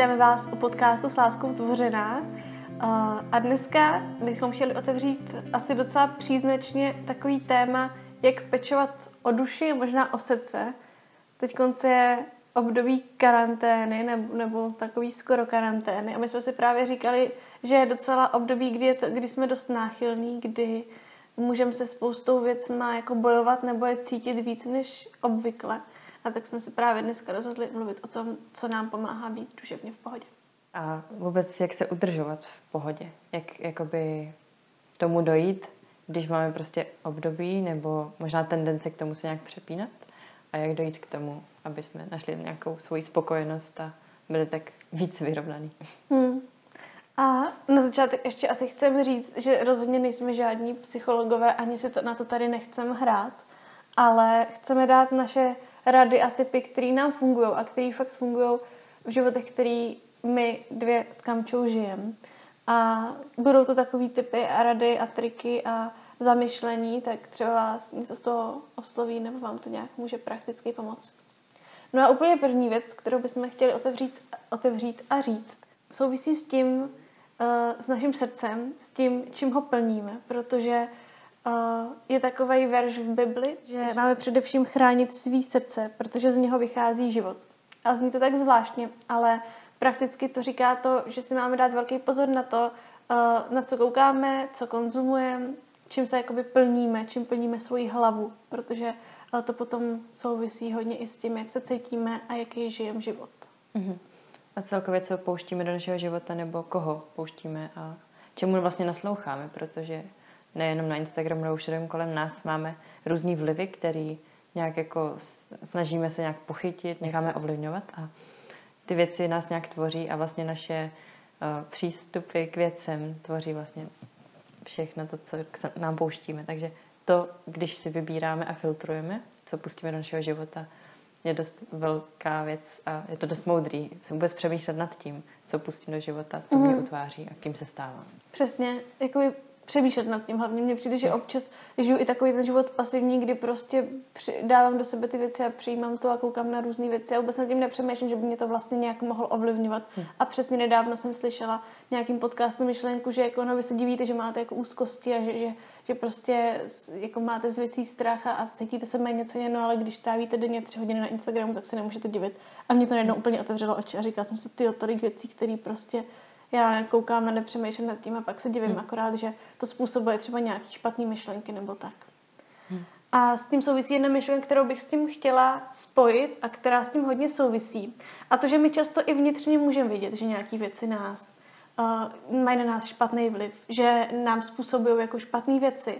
Vítáme vás u podcastu s láskou tvořená. A dneska bychom chtěli otevřít asi docela příznačně takový téma, jak pečovat o duši, možná o srdce. Teď konce je období karantény nebo, nebo takový skoro karantény a my jsme si právě říkali, že je docela období, kdy, je to, kdy jsme dost náchylní, kdy můžeme se spoustou věcma jako bojovat nebo je cítit víc než obvykle. A tak jsme se právě dneska rozhodli mluvit o tom, co nám pomáhá být duševně v pohodě. A vůbec jak se udržovat v pohodě? Jak jakoby tomu dojít, když máme prostě období nebo možná tendence k tomu se nějak přepínat? A jak dojít k tomu, aby jsme našli nějakou svoji spokojenost a byli tak víc vyrovnaný? Hmm. A na začátek ještě asi chceme říct, že rozhodně nejsme žádní psychologové, ani si to, na to tady nechceme hrát, ale chceme dát naše rady a typy, které nám fungují a které fakt fungují v životech, který my dvě s Kamčou žijeme. A budou to takový typy a rady a triky a zamyšlení, tak třeba vás něco z toho osloví nebo vám to nějak může prakticky pomoct. No a úplně první věc, kterou bychom chtěli otevřít, otevřít a říct, souvisí s tím, uh, s naším srdcem, s tím, čím ho plníme, protože je takový verš v Bibli, že máme především chránit svý srdce, protože z něho vychází život. A zní to tak zvláštně, ale prakticky to říká to, že si máme dát velký pozor na to, uh, na co koukáme, co konzumujeme, čím se jakoby plníme, čím plníme svoji hlavu, protože uh, to potom souvisí hodně i s tím, jak se cítíme a jaký žijeme život. Uh-huh. A celkově, co pouštíme do našeho života, nebo koho pouštíme a čemu vlastně nasloucháme, protože nejenom na Instagramu, nebo všude kolem nás máme různý vlivy, který nějak jako snažíme se nějak pochytit, necháme ovlivňovat a ty věci nás nějak tvoří a vlastně naše uh, přístupy k věcem tvoří vlastně všechno to, co nám pouštíme. Takže to, když si vybíráme a filtrujeme, co pustíme do našeho života, je dost velká věc a je to dost moudrý se vůbec přemýšlet nad tím, co pustím do života, co mm. mě mhm. utváří a kým se stávám. Přesně, jakoby přemýšlet nad tím hlavně. Mně přijde, že občas žiju i takový ten život pasivní, kdy prostě dávám do sebe ty věci a přijímám to a koukám na různé věci a vůbec nad tím nepřemýšlím, že by mě to vlastně nějak mohlo ovlivňovat. Hmm. A přesně nedávno jsem slyšela nějakým podcastu myšlenku, že jako no, vy se divíte, že máte jako úzkosti a že, že, že prostě jako máte z věcí strach a, a cítíte se méně ceněno, ale když trávíte denně tři hodiny na Instagramu, tak se nemůžete divit. A mě to najednou hmm. úplně otevřelo oči a říkala jsem si, ty tolik věcí, které prostě já koukám a nepřemýšlím nad tím a pak se divím hmm. akorát, že to způsobuje třeba nějaký špatný myšlenky nebo tak. Hmm. A s tím souvisí jedna myšlenka, kterou bych s tím chtěla spojit a která s tím hodně souvisí. A to, že my často i vnitřně můžeme vidět, že nějaké věci nás uh, mají na nás špatný vliv, že nám způsobují jako špatné věci,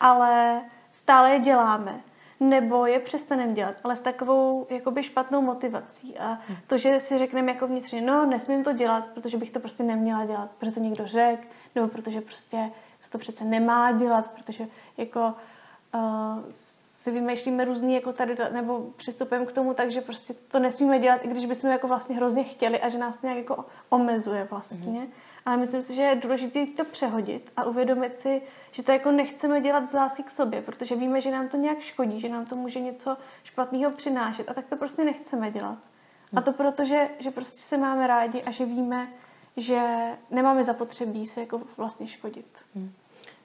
ale stále je děláme nebo je přestaneme dělat, ale s takovou jakoby špatnou motivací. A hmm. to, že si řekneme jako vnitřně, no nesmím to dělat, protože bych to prostě neměla dělat, protože to někdo řekl, nebo protože prostě se to přece nemá dělat, protože jako uh, si vymýšlíme různý jako tady, nebo přistupujeme k tomu tak, že prostě to nesmíme dělat, i když bychom jako vlastně hrozně chtěli a že nás to nějak jako omezuje vlastně. Mm-hmm. Ale myslím si, že je důležité to přehodit a uvědomit si, že to jako nechceme dělat z lásky k sobě, protože víme, že nám to nějak škodí, že nám to může něco špatného přinášet a tak to prostě nechceme dělat. A to proto, že, že prostě se máme rádi a že víme, že nemáme zapotřebí se jako vlastně škodit. Hmm.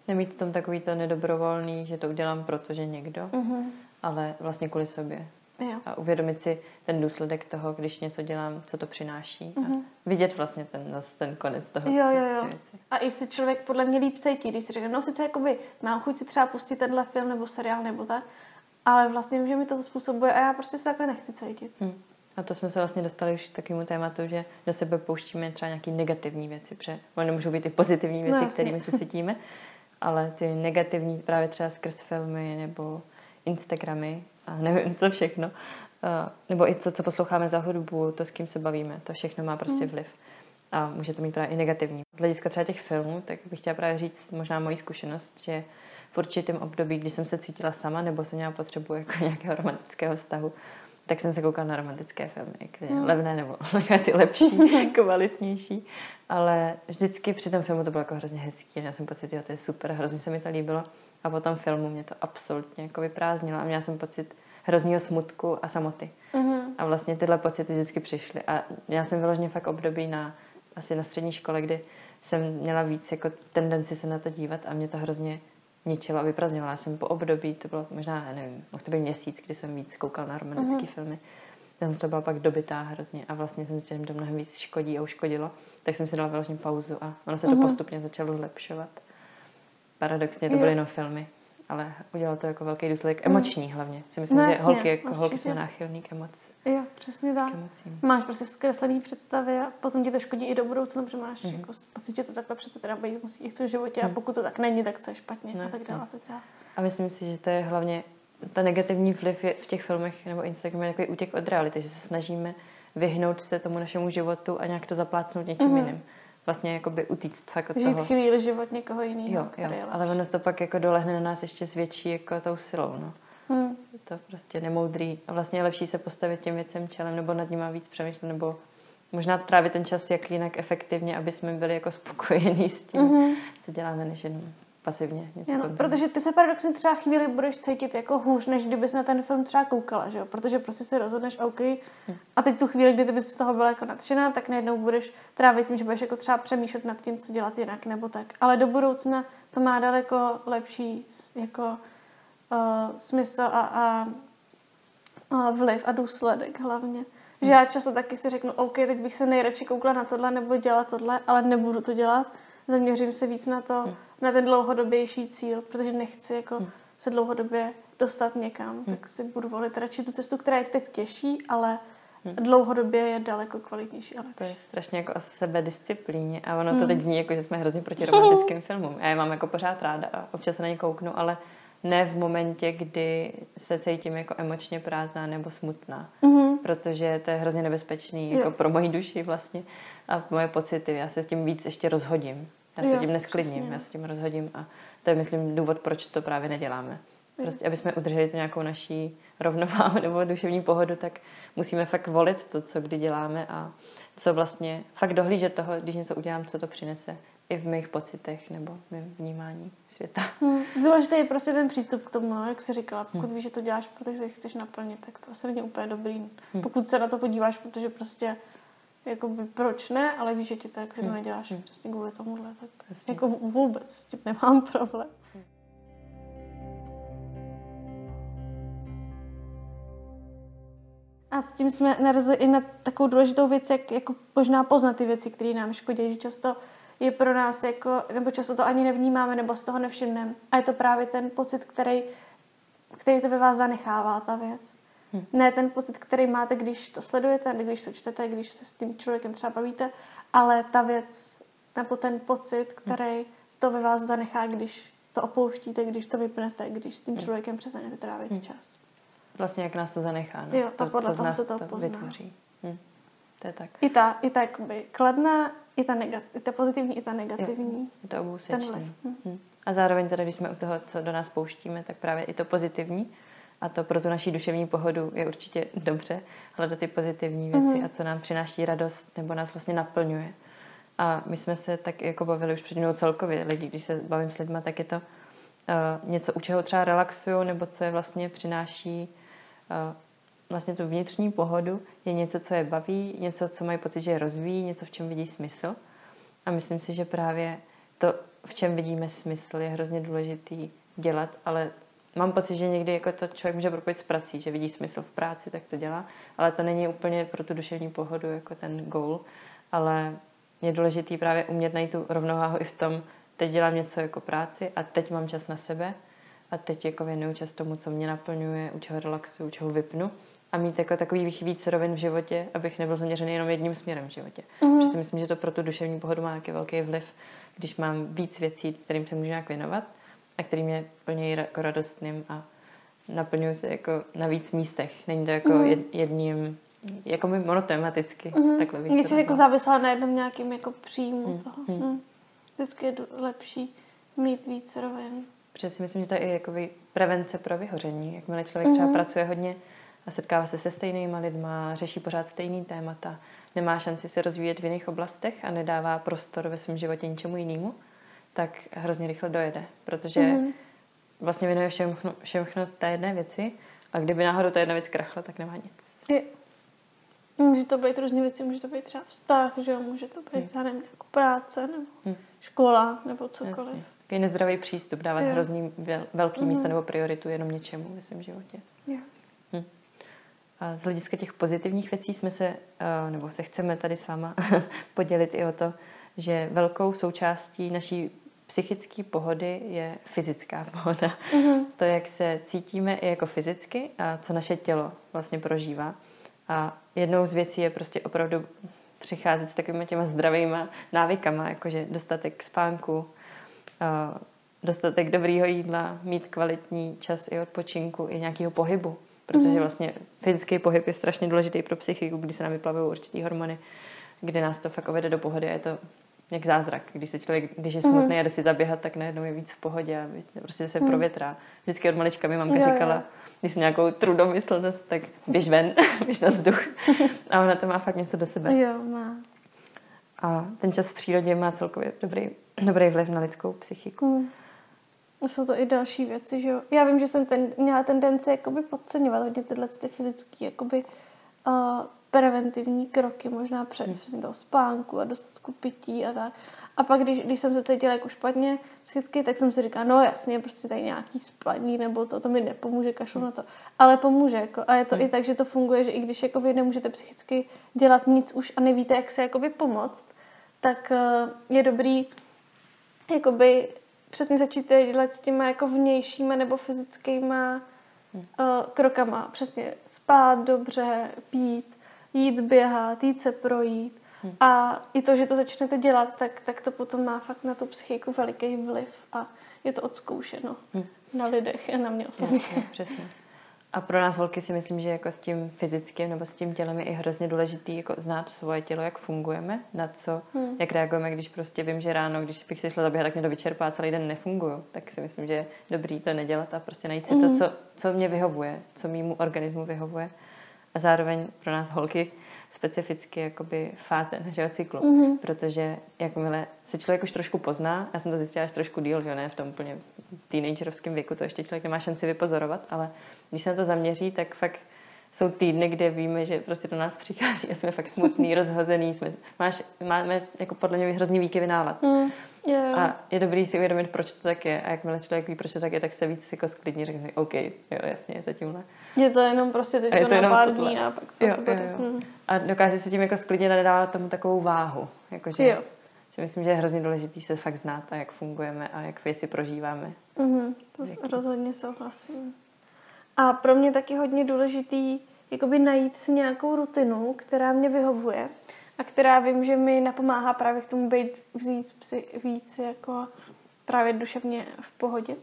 Nemít v tom takový to nedobrovolný, že to udělám, protože někdo, mm-hmm. ale vlastně kvůli sobě. Jo. A uvědomit si ten důsledek toho, když něco dělám, co to přináší. Mm-hmm. A mhm. vidět vlastně ten, ten konec toho. Jo, jo, jo. A i si člověk podle mě líp cítí, když si řekne, no sice jakoby mám chuť si třeba pustit tenhle film nebo seriál nebo tak, ale vlastně vím, že mi to způsobuje a já prostě se takhle nechci cítit. Hmm. A to jsme se vlastně dostali už k takovému tématu, že do sebe pouštíme třeba nějaké negativní věci, protože ono můžou být i pozitivní věci, no, kterými se cítíme, ale ty negativní právě třeba skrz filmy nebo Instagramy a nevím co všechno, nebo i to, co posloucháme za hudbu, to, s kým se bavíme, to všechno má prostě hmm. vliv. A může to mít právě i negativní. Z hlediska třeba těch filmů, tak bych chtěla právě říct možná moji zkušenost, že v určitém období, kdy jsem se cítila sama nebo jsem měla potřebu jako nějakého romantického vztahu, tak jsem se koukala na romantické filmy, které hmm. levné nebo ty lepší, kvalitnější. Ale vždycky při tom filmu to bylo jako hrozně hezký. Měla jsem pocit, že to je super, hrozně se mi to líbilo. A po tom filmu mě to absolutně jako vyprázdnilo a měla jsem pocit hrozného smutku a samoty. Mm-hmm. A vlastně tyhle pocity vždycky přišly. A já jsem vyloženě fakt období na, asi na střední škole, kdy jsem měla víc jako tendenci se na to dívat a mě to hrozně ničilo a vyprazňovala. Já jsem po období, to bylo možná, nevím, mohl to být měsíc, kdy jsem víc koukal na romantické mm-hmm. filmy. Já jsem to byla pak dobytá hrozně a vlastně jsem si, že to mnohem víc škodí a uškodilo. Tak jsem si dala vyloženě pauzu a ono se to mm-hmm. postupně začalo zlepšovat. Paradoxně to byly jenom filmy ale udělal to jako velký důsledek hmm. emoční hlavně. Si myslím, No že jasně, holky jako určitě. holky jsme náchylný k emoci. Jo, přesně tak. Máš prostě zkreslený představy a potom ti to škodí i do budoucna, protože máš Mhm. jako pocit, že to takhle přece teda být musí i v tom životě a pokud to tak není, tak co je špatně No a tak dále. a Tak dále. A myslím si, že to je hlavně ta negativní vliv je v těch filmech nebo Instagramu je takový útěk od reality, že se snažíme vyhnout se tomu našemu životu a nějak to zaplácnout něčím Mhm. jiným. Vlastně jakoby utíct fakt od Žít toho. chvíli život někoho jiného, Jo, jo, je ale ono to pak jako dolehne na nás ještě s větší jako tou silou, no. Hmm. Je to prostě nemoudrý a vlastně je lepší se postavit těm věcem čelem nebo nad nima víc přemýšlet nebo možná trávit ten čas jak jinak efektivně, aby jsme byli jako spokojení s tím, Mhm. co děláme, než jenom pasivně něco Ano, protože ty se paradoxně třeba chvíli budeš cítit jako hůř, než kdybys na ten film třeba koukala, že jo? Protože prostě si rozhodneš, OK, a teď tu chvíli, kdy ty bys z toho byla jako nadšená, tak najednou budeš trávit tím, že budeš jako třeba přemýšlet nad tím, co dělat jinak nebo tak. Ale do budoucna to má daleko lepší jako uh, smysl a, a, a vliv a důsledek hlavně. Že já často taky si řeknu, OK, teď bych se nejradši koukla na tohle nebo dělala tohle, ale nebudu to dělat. Zaměřím se víc na to, na ten dlouhodobější cíl, protože nechci jako se dlouhodobě dostat někam, tak si budu volit radši tu cestu, která je teď těžší, ale dlouhodobě je daleko kvalitnější a To je lepší. strašně jako o sebedisciplíně a ono to teď zní jako, že jsme hrozně proti romantickým filmům. Já je mám jako pořád ráda a občas se na ně kouknu, ale ne v momentě, kdy se cítím jako emočně prázdná nebo smutná. Mhm. Protože to je hrozně nebezpečný Jo. jako pro moji duši vlastně a moje pocity. Já se s tím víc ještě rozhodím. Já se Jo, tím nesklidním, přesně. já se tím rozhodím a to je, myslím, důvod, proč to právě neděláme. Prostě, aby jsme udrželi tu nějakou naší rovnováhu nebo duševní pohodu, tak musíme fakt volit to, co kdy děláme a co vlastně fakt dohlížet toho, když něco udělám, co to přinese i v mých pocitech nebo v mém vnímání světa. Hmm. Důležitý je prostě ten přístup k tomu, no, jak jsi říkala. Pokud Hmm. víš, že to děláš, protože chceš naplnit, tak to asi není úplně dobrý. Pokud se na to podíváš, protože prostě jakoby proč ne, ale víš, že ti to jako, že to neděláš přesně kvůli tomuhle, tak Jasně. jako vůbec s tím nemám problém. A s tím jsme narazili i na takovou důležitou věc, jak jako možná poznat ty věci, které nám škodí, že často je pro nás jako, nebo často to ani nevnímáme, nebo z toho nevšimneme. A je to právě ten pocit, který, který to ve vás zanechává, ta věc. Hm. Ne ten pocit, který máte, když to sledujete, když to čtete, když se s tím člověkem třeba bavíte, ale ta věc, nebo ten pocit, který to ve vás zanechá, když to opouštíte, když to vypnete, když s tím člověkem přestanete trávit čas. Vlastně jak nás to zanechá. No? Jo, a podle toho se to pozná. vytvoří. Hm. To je tak. I ta, i ta jakoby kladná, i ta, negat, i ta pozitivní, i ta negativní. Je to obou Ten sečný. vliv. Hm. Hm. A zároveň teda, když jsme u toho, co do nás pouštíme, tak právě i to pozitivní. A to pro tu naší duševní pohodu je určitě dobře hledat ty pozitivní věci a co nám přináší radost nebo nás vlastně naplňuje. A my jsme se tak jako bavili už před mnou celkově lidi, když se bavím s lidmi, tak je to uh, něco, u čeho třeba relaxují, nebo co je vlastně přináší uh, vlastně tu vnitřní pohodu, je něco, co je baví, něco, co mají pocit, že je rozvíjí, něco, v čem vidí smysl. A myslím si, že právě to, v čem vidíme smysl, je hrozně důležitý dělat, ale mám pocit, že někdy jako to člověk může propojit s prací, že vidí smysl v práci, tak to dělá, ale to není úplně pro tu duševní pohodu jako ten goal, ale je důležitý právě umět najít tu rovnováhu i v tom, teď dělám něco jako práci a teď mám čas na sebe. A teď jako věnuju čas tomu, co mě naplňuje, u čeho relaxuju, u čeho vypnu. A mít jako takových víc rovin v životě, abych nebyl zaměřený jenom jedním směrem v životě. Mm. Protože si myslím, že to pro tu duševní pohodu má taky velký vliv, když mám víc věcí, kterým se můžu nějak věnovat a který mě plnějí jako radostným a naplňuju se jako na víc místech. Není to jako mm. jedním, jako my monotematicky. Mm. Takhle bych jsi jako závislá na jednom nějakým jako příjmu Hmm, toho. Hmm. Vždycky je lepší mít víc rovin. Protože si myslím, že to je i jakoby prevence pro vyhoření. Jakmile člověk třeba pracuje hodně a setkává se se stejnýma lidma, řeší pořád stejný témata, nemá šanci se rozvíjet v jiných oblastech a nedává prostor ve svém životě ničemu jinému, tak hrozně rychle dojede. Protože vlastně věnuje všechno, všechno té jedné věci a kdyby náhodou ta jedna věc krachla, tak nemá nic. Je. Může to být různé věci, může to být třeba vztah, že jo, může to být, hmm. já nevím, jako práce, nebo hmm. škola, nebo cokoliv. Jasně. Takový nezdravý přístup, dávat jo. hrozný velký hmm. místo nebo prioritu jenom něčemu ve svém životě. Jo. Hm. A z hlediska těch pozitivních věcí jsme se, eh, nebo se chceme tady s váma podělit i o to, že velkou součástí naší psychické pohody je fyzická pohoda. Mm-hmm. To, jak se cítíme i jako fyzicky a co naše tělo vlastně prožívá. A jednou z věcí je prostě opravdu přicházet s takovými těma zdravýma návykama, jakože dostatek spánku, dostatek dobrýho jídla, mít kvalitní čas i odpočinku, i nějakého pohybu. Protože mhm. vlastně fyzický pohyb je strašně důležitý pro psychiku, když se nám vyplavují určitý hormony, kdy nás to fakt ovede do pohody a je to jak zázrak. Když se člověk, když je smutný mm. a jde si zaběhat, tak najednou je víc v pohodě a prostě se mm. provětrá. Vždycky od malička mi mamka jo, říkala, jo. když jsem nějakou trudomyslnost, tak běž ven, běž na vzduch. A ona to má fakt něco do sebe. Jo, má. A ten čas v přírodě má celkově dobrý, dobrý vliv na lidskou psychiku. Mm. A jsou to i další věci, že jo. Já vím, že jsem ten, měla tendenci jakoby podceňovat hodně tyhle ty fyzické jakoby uh, preventivní kroky, možná před hmm. toho spánku a dostatku pití a tak. A pak, když, když jsem se cítila jako špatně psychicky, tak jsem si říkala, no jasně, prostě tady nějaký spaní nebo to, to mi nepomůže, kašlu na to. Ale pomůže, jako, a je to hmm. i tak, že to funguje, že i když jako vy nemůžete psychicky dělat nic už a nevíte, jak se jakoby pomoct, tak uh, je dobrý jakoby přesně začít dělat s těma jako vnějšíma nebo fyzickýma uh, krokama. Přesně spát dobře, pít, jít běhat, jít se projít. Hmm. A i to, že to začnete dělat, tak, tak to potom má fakt na tu psychiku veliký vliv a je to odzkoušeno hmm. na lidech a na mě osobně. Jasně, přesně. A pro nás holky si myslím, že jako s tím fyzickým nebo s tím tělem je i hrozně důležitý jako znát svoje tělo, jak fungujeme, na co, hmm. jak reagujeme, když prostě vím, že ráno, když bych si šla zaběhat, tak mě to vyčerpá, celý den nefunguju, tak si myslím, že je dobrý to nedělat a prostě najít si hmm. to, co, co mě vyhovuje, co mýmu organismu vyhovuje. A zároveň pro nás holky specificky jakoby fáze našeho cyklu, mm-hmm. protože jakmile se člověk už trošku pozná, já jsem to zjistila až trošku díl, že ne v tom úplně teenagerovském věku, to ještě člověk nemá šanci vypozorovat, ale když se na to zaměří, tak fakt jsou týdny, kde víme, že prostě do nás přichází a jsme fakt smutný, rozhozený, jsme, máš, máme jako podle mě hrozně výkyvy nálad. Mm, yeah. A je dobrý si uvědomit, proč to tak je. A jakmile člověk ví, proč to tak je, tak se víc jako sklidní, řekne OK, jo, jasně, je to tímhle. Je to jenom prostě teď to na pár dní a pak se jo, jo, jo. Hmm. A dokáže se tím jako sklidně nedávat tomu takovou váhu. Jakože jo. si myslím, že je hrozně důležité se fakt znát a jak fungujeme a jak věci prožíváme. Mm-hmm, to Jaký? rozhodně souhlasím. A pro mě taky hodně důležitý jakoby najít si nějakou rutinu, která mě vyhovuje a která vím, že mi napomáhá právě k tomu být víc, víc jako právě duševně v pohodě.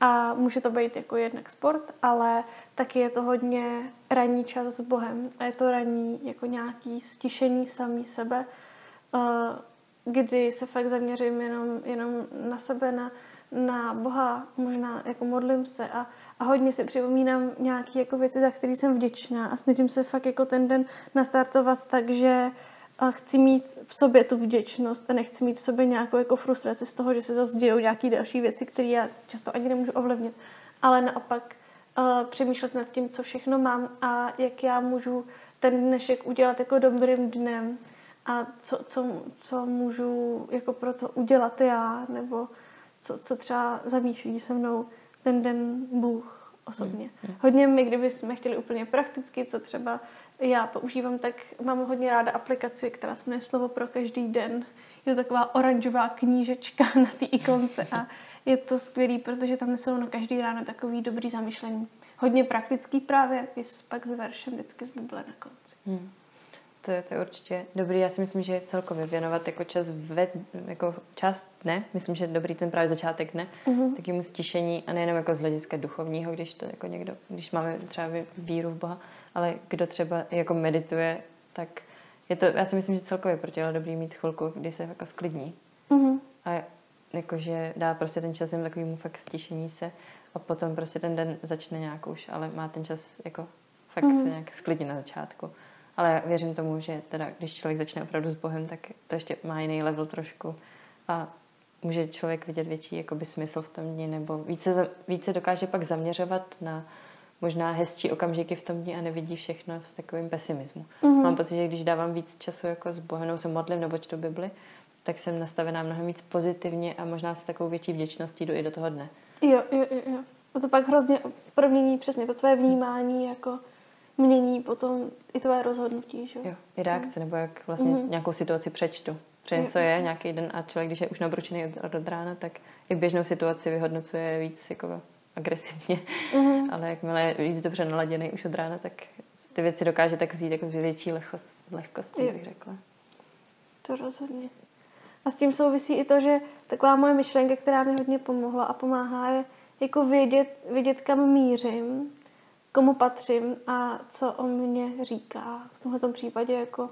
A může to být jako jednak sport, ale taky je to hodně ranní čas s Bohem. A je to ranní jako nějaký stišení samý sebe, eh, kdy se fakt zaměřím jenom, jenom na sebe, na, na Boha, možná jako modlím se a, a hodně si připomínám nějaké jako věci, za které jsem vděčná a snažím se fakt jako ten den nastartovat tak, že chci mít v sobě tu vděčnost a nechci mít v sobě nějakou jako frustraci z toho, že se zase dějou nějaké další věci, které já často ani nemůžu ovlivnit. Ale naopak uh, přemýšlet nad tím, co všechno mám a jak já můžu ten dnešek udělat jako dobrým dnem a co, co, co můžu jako pro to udělat já, nebo co, co třeba zamýšlí se mnou ten den Bůh osobně. Mm, mm. Hodně my, kdybychom chtěli úplně prakticky, co třeba já používám, tak mám hodně ráda aplikaci, která se jmenuje Slovo pro každý den. Je to taková oranžová knížečka na té ikonce a je to skvělý, protože tam jsou na každý ráno takový dobrý zamýšlení. Hodně praktický právě, i pak s veršem vždycky z Bible na konci. Hmm. To je, to je určitě dobrý. Já si myslím, že celkově věnovat jako čas, ve, jako část dne, myslím, že dobrý ten právě začátek dne, mm-hmm. takému stišení a nejenom jako z hlediska duchovního, když to jako někdo, když máme třeba víru v Boha, ale kdo třeba jako medituje, tak je to, já si myslím, že celkově pro tělo dobrý mít chvilku, kdy se jako sklidní. Mm-hmm. A jakože dá prostě ten čas jen takovýmu fakt stišení se a potom prostě ten den začne nějak už, ale má ten čas jako fakt mm-hmm. se nějak sklidnit na začátku. Ale já věřím tomu, že teda, když člověk začne opravdu s Bohem, tak to ještě má jiný level trošku. A může člověk vidět větší jakoby, smysl v tom dni, nebo více, více dokáže pak zaměřovat na možná hezčí okamžiky v tom dni a nevidí všechno s takovým pesimismu. Mm-hmm. Mám pocit, že když dávám víc času jako s Bohem, nebo se modlím, nebo čtu Bibli, tak jsem nastavená mnohem víc pozitivně a možná s takovou větší vděčností jdu i do toho dne. Jo, jo, jo, jo. A to pak hrozně promění přesně to tvoje vnímání jako mění potom i tvoje rozhodnutí, že? Jo, i reakce, nebo jak vlastně mm. nějakou situaci přečtu. Protože něco je nějaký den a člověk, když je už nabručený od, od rána, tak i běžnou situaci vyhodnocuje víc jako agresivně. Mm. Ale jakmile je víc dobře naladěný už od rána, tak ty věci dokáže tak vzít jako větší lehkost, lehkost bych řekla. To rozhodně. A s tím souvisí i to, že taková moje myšlenka, která mi hodně pomohla a pomáhá, je jako vědět, vědět kam mířím, komu patřím a co o mě říká. V tomto případě jako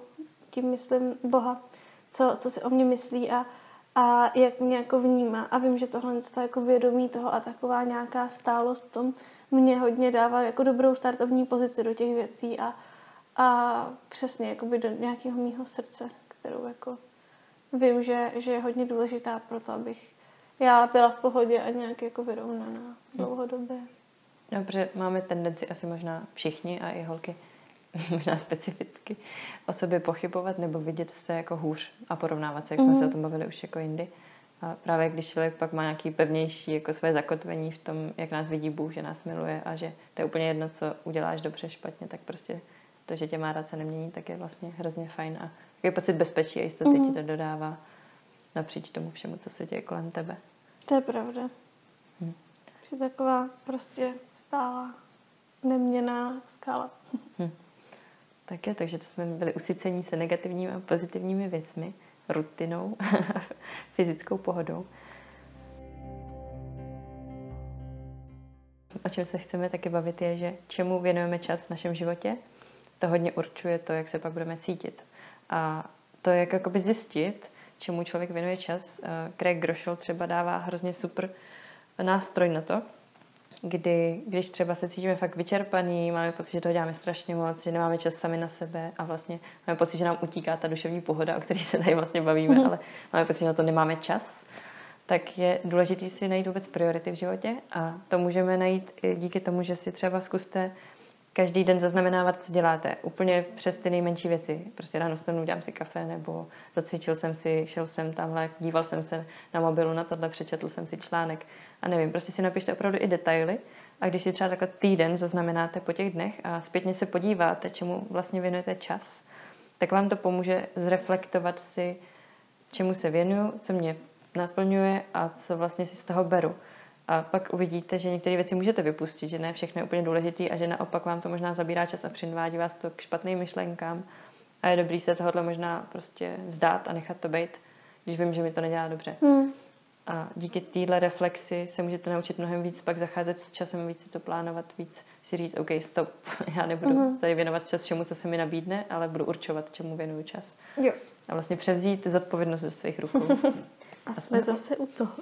tím myslím Boha, co, co si o mě myslí a, a jak mě jako vnímá. A vím, že tohle je jako vědomí toho a taková nějaká stálost v tom mě hodně dává jako dobrou startovní pozici do těch věcí a, a přesně jakoby do nějakého mýho srdce, kterou jako vím, že, že je hodně důležitá pro to, abych já byla v pohodě a nějak jako vyrovnaná hm. dlouhodobě. Dobře, máme tendenci asi možná všichni a i holky možná specificky o sobě pochybovat nebo vidět se jako hůř a porovnávat se, jak mm. jsme se o mhm. tom bavili už jako jindy. A právě když člověk pak má nějaký pevnější jako své zakotvení v tom, jak nás vidí Bůh, že nás miluje a že to je úplně jedno, co uděláš dobře, špatně, tak prostě to, že tě má rád se nemění, tak je vlastně hrozně fajn a takový pocit bezpečí a jistoty mm. ti to dodává napříč tomu všemu, co se děje kolem tebe. To je pravda. Hm. Že taková prostě stála, neměná skála. Hm. Tak je, takže to jsme byli usycení se negativními a pozitivními věcmi, rutinou, fyzickou pohodou. O čem se chceme taky bavit je, že čemu věnujeme čas v našem životě, to hodně určuje to, jak se pak budeme cítit. A to, jak jakoby zjistit, čemu člověk věnuje čas. Eh, Craig Groschel třeba dává hrozně super nástroj na to, kdy, když třeba se cítíme fakt vyčerpaný, máme pocit, že to děláme strašně moc, že nemáme čas sami na sebe a vlastně máme pocit, že nám utíká ta duševní pohoda, o které se tady vlastně bavíme, mm. ale máme pocit, že na to nemáme čas, tak je důležité si najít vůbec priority v životě a to můžeme najít i díky tomu, že si třeba zkuste každý den zaznamenávat, co děláte. Úplně přes ty nejmenší věci. Prostě ráno stanu, dám si kafe, nebo zacvičil jsem si, šel jsem tamhle, díval jsem se na mobilu na tohle, přečetl jsem si článek. A nevím, prostě si napište opravdu i detaily. A když si třeba takhle týden zaznamenáte po těch dnech a zpětně se podíváte, čemu vlastně věnujete čas, tak vám to pomůže zreflektovat si, čemu se věnuju, co mě naplňuje a co vlastně si z toho beru. A pak uvidíte, že některé věci můžete vypustit, že ne všechno je úplně důležité a že naopak vám to možná zabírá čas a přinvádí vás to k špatným myšlenkám. A je dobrý se tohle možná prostě vzdát a nechat to být, když vím, že mi to nedělá dobře. Hmm. A díky téhle reflexi se můžete naučit mnohem víc pak zacházet s časem, víc si to plánovat, víc si říct, OK, stop, já nebudu mm-hmm. tady věnovat čas všemu, co se mi nabídne, ale budu určovat, čemu věnuju čas. Jo. A vlastně převzít zodpovědnost do svých rukou. A, a jsme, jsme zase u toho.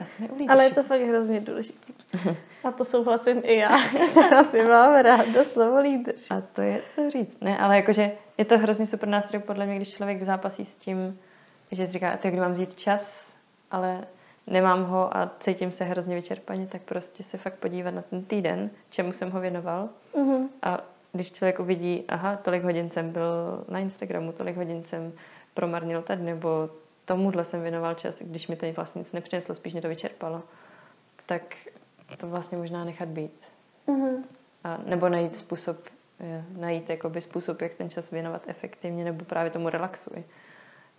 A jsme u Ale je to fakt hrozně důležité. A to souhlasím i já, která si mám ráda slovo lídrž. A to je co říct. Ne, ale jakože je to hrozně super nástroj podle mě, když člověk zápasí s tím, že si říká, tak kdy mám vzít čas, ale nemám ho a cítím se hrozně vyčerpaně, tak prostě se fakt podívat na ten týden, čemu jsem ho věnoval. Mm-hmm. A když člověk uvidí, aha, tolik hodin jsem byl na Instagramu, tolik hodin jsem promarnil tady, nebo tomuhle jsem věnoval čas, když mi teď vlastně nic nepřineslo, spíš mě to vyčerpalo, tak to vlastně možná nechat být. Mm-hmm. A, nebo najít způsob, najít jakoby způsob, jak ten čas věnovat efektivně, nebo právě tomu relaxuji.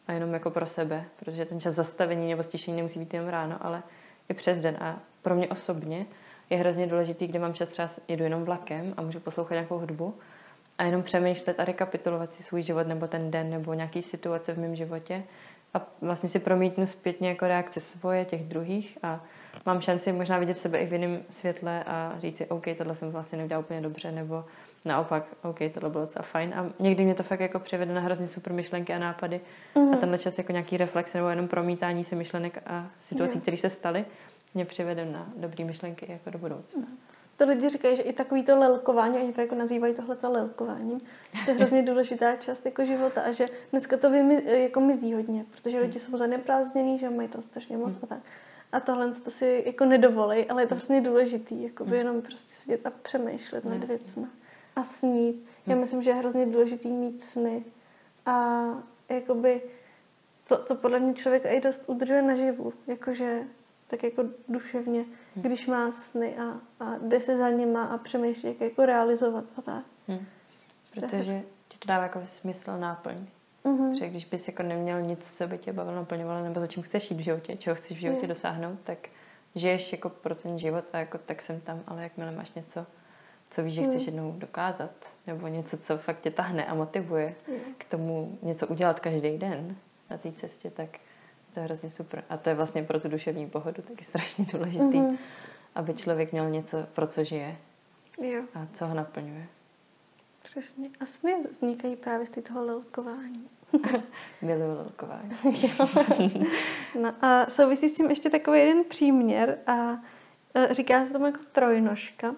A jenom jako pro sebe, protože ten čas zastavení nebo stišení nemusí být jenom ráno, ale i přes den. A pro mě osobně je hrozně důležitý, kdy mám čas třeba jedu jenom vlakem a můžu poslouchat nějakou hudbu a jenom přemýšlet a rekapitulovat si svůj život nebo ten den nebo nějaký situace v mém životě a vlastně si promítnu zpětně jako reakce svoje, těch druhých a mám šanci možná vidět sebe i v jiném světle a říct si, OK, tohle jsem vlastně neudělal úplně dobře, nebo naopak, OK, tohle bylo docela fajn. A někdy mě to fakt jako přivede na hrozně super myšlenky a nápady mm. a tenhle čas jako nějaký reflex nebo jenom promítání se myšlenek a situací, které se staly, mě přivede na dobré myšlenky jako do budoucna. Mm. to lidi říkají, že i takový to lelkování, oni to jako nazývají tohleto lelkováním, že to je hrozně důležitá část jako života a že dneska to vymi, jako mizí hodně, protože lidi jsou zaneprázdnění, že mají to strašně moc a tak. A tohle to si jako nedovolej, ale je to hrozně důležitý, jako by jenom prostě sedět a přemýšlet nad věcmi a snít. Já myslím, že je hrozně důležitý mít sny a jakoby to, to podle mě člověk i dost udržuje naživu, jakože tak jako duševně, když má sny a, a jde se za nima a přemýšlí, jak jako realizovat a tak. Hmm. Protože ti to dává jako smysl náplň. Mm-hmm. Protože když bys jako neměl nic, co by tě bavilo, naplňovalo, nebo za čím chceš jít v životě, čeho chceš v životě mm. dosáhnout, tak žiješ jako pro ten život a jako tak jsem tam, ale jakmile máš něco, co víš, že chceš mm. jednou dokázat, nebo něco, co fakt tě tahne a motivuje mm. k tomu něco udělat každý den na té cestě, tak to je hrozně super. A to je vlastně pro tu duševní pohodu taky strašně důležitý, mm-hmm. aby člověk měl něco, pro co žije jo. a co ho naplňuje. Přesně. A sny vznikají právě z toho lelkování. Miluju lelkování. no a souvisí s tím ještě takový jeden příměr a e, říká se tomu jako trojnožka.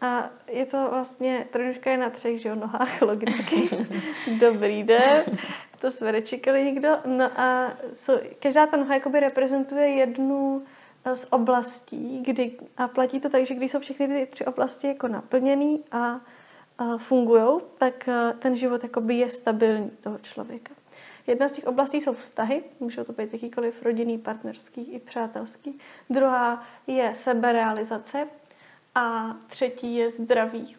A je to vlastně, trojnožka je na třech že jo, nohách, logicky. Dobrý den. To jsme nečekali nikdo. No a so, každá ta noha jakoby reprezentuje jednu e, z oblastí, kdy, a platí to tak, že když jsou všechny ty tři oblasti jako naplněný a fungují, tak ten život jakoby je stabilní toho člověka. Jedna z těch oblastí jsou vztahy, můžou to být jakýkoliv rodinný, partnerský i přátelský. Druhá je seberealizace a třetí je zdraví.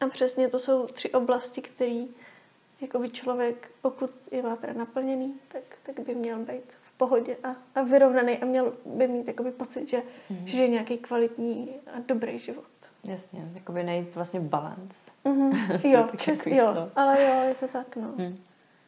A přesně to jsou tři oblasti, které jakoby člověk, pokud je má teda naplněný, tak, tak by měl být v pohodě a, a vyrovnaný a měl by mít jakoby pocit, že mm-hmm. žije nějaký kvalitní a dobrý život. Jasně, jakoby najít vlastně balans. Mm-hmm. Jo, přes, jo, ale jo, je to tak, no. Hmm.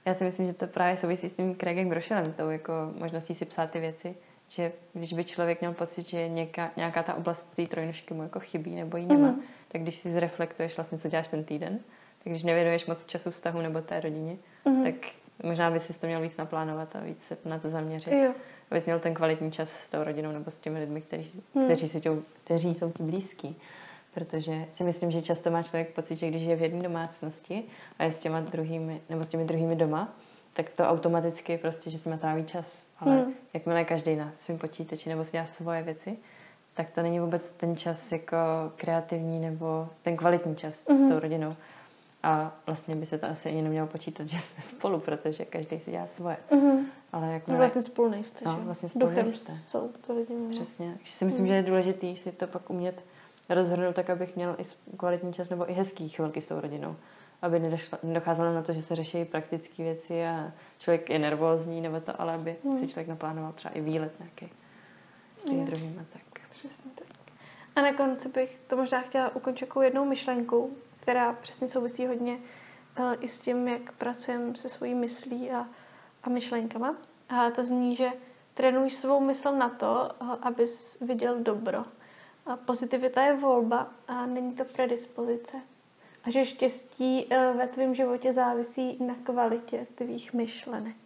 Já si myslím, že to právě souvisí s tím Craigem Grošelem, tou jako možností si psát ty věci, že když by člověk měl pocit, že něka, nějaká ta oblast té trojnožky mu jako chybí nebo ji nemá, mm-hmm. tak když si zreflektuješ vlastně, co děláš ten týden, tak když nevěnuješ moc času vztahu nebo té rodině, mm-hmm. tak možná by si to měl víc naplánovat a víc se na to zaměřit. Jo. Abys měl ten kvalitní čas s tou rodinou nebo s těmi lidmi, kteří, mm. kteří, si tě, kteří jsou ti blízký protože si myslím, že často má člověk pocit, že když je v jedné domácnosti a je s těma druhými, nebo s těmi druhými doma, tak to automaticky prostě, že si má tráví čas. Ale hmm. jakmile každý na svém počítači nebo si dělá svoje věci, tak to není vůbec ten čas jako kreativní nebo ten kvalitní čas hmm. s tou rodinou. A vlastně by se to asi ani nemělo počítat, že jste spolu, protože každý si dělá svoje. Mm-hmm. Ale jak no vlastně spolu nejste, no, vlastně spolu Duchem nejste. jsou to lidi. Přesně. Takže si myslím, mm. že je důležité si to pak umět rozhodnout tak, abych měl i kvalitní čas nebo i hezký chvilky s tou rodinou. Aby nedocházelo na to, že se řeší praktické věci a člověk je nervózní nebo to, ale aby hmm. si člověk naplánoval třeba i výlet nějaký s tím druhým a tak. Přesně tak. A na konci bych to možná chtěla ukončit jednou myšlenkou, která přesně souvisí hodně uh, i s tím, jak pracujeme se svojí myslí a, a myšlenkama. A to zní, že trénuj svou mysl na to, uh, abys viděl dobro. A pozitivita je volba a není to predispozice. A že štěstí eh, ve tvém životě závisí na kvalitě tvých myšlenek.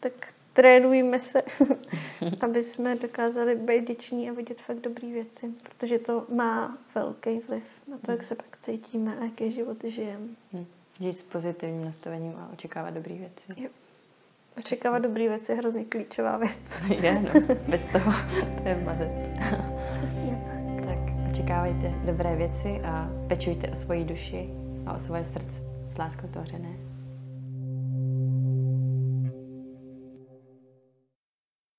Tak trénujeme se, aby jsme dokázali být děční a vidět fakt dobré věci, protože to má velký vliv na to, jak se pak cítíme a jaký život žijeme. Hmm. Žít s pozitivním nastavením a očekávat dobré věci. Jo. Očekávat dobré věci je hrozně klíčová věc. Je, no. Bez toho to je mazec. Přesně tak. Tak očekávejte dobré věci a pečujte o svoji duši a o svoje srdce s láskou tvořené.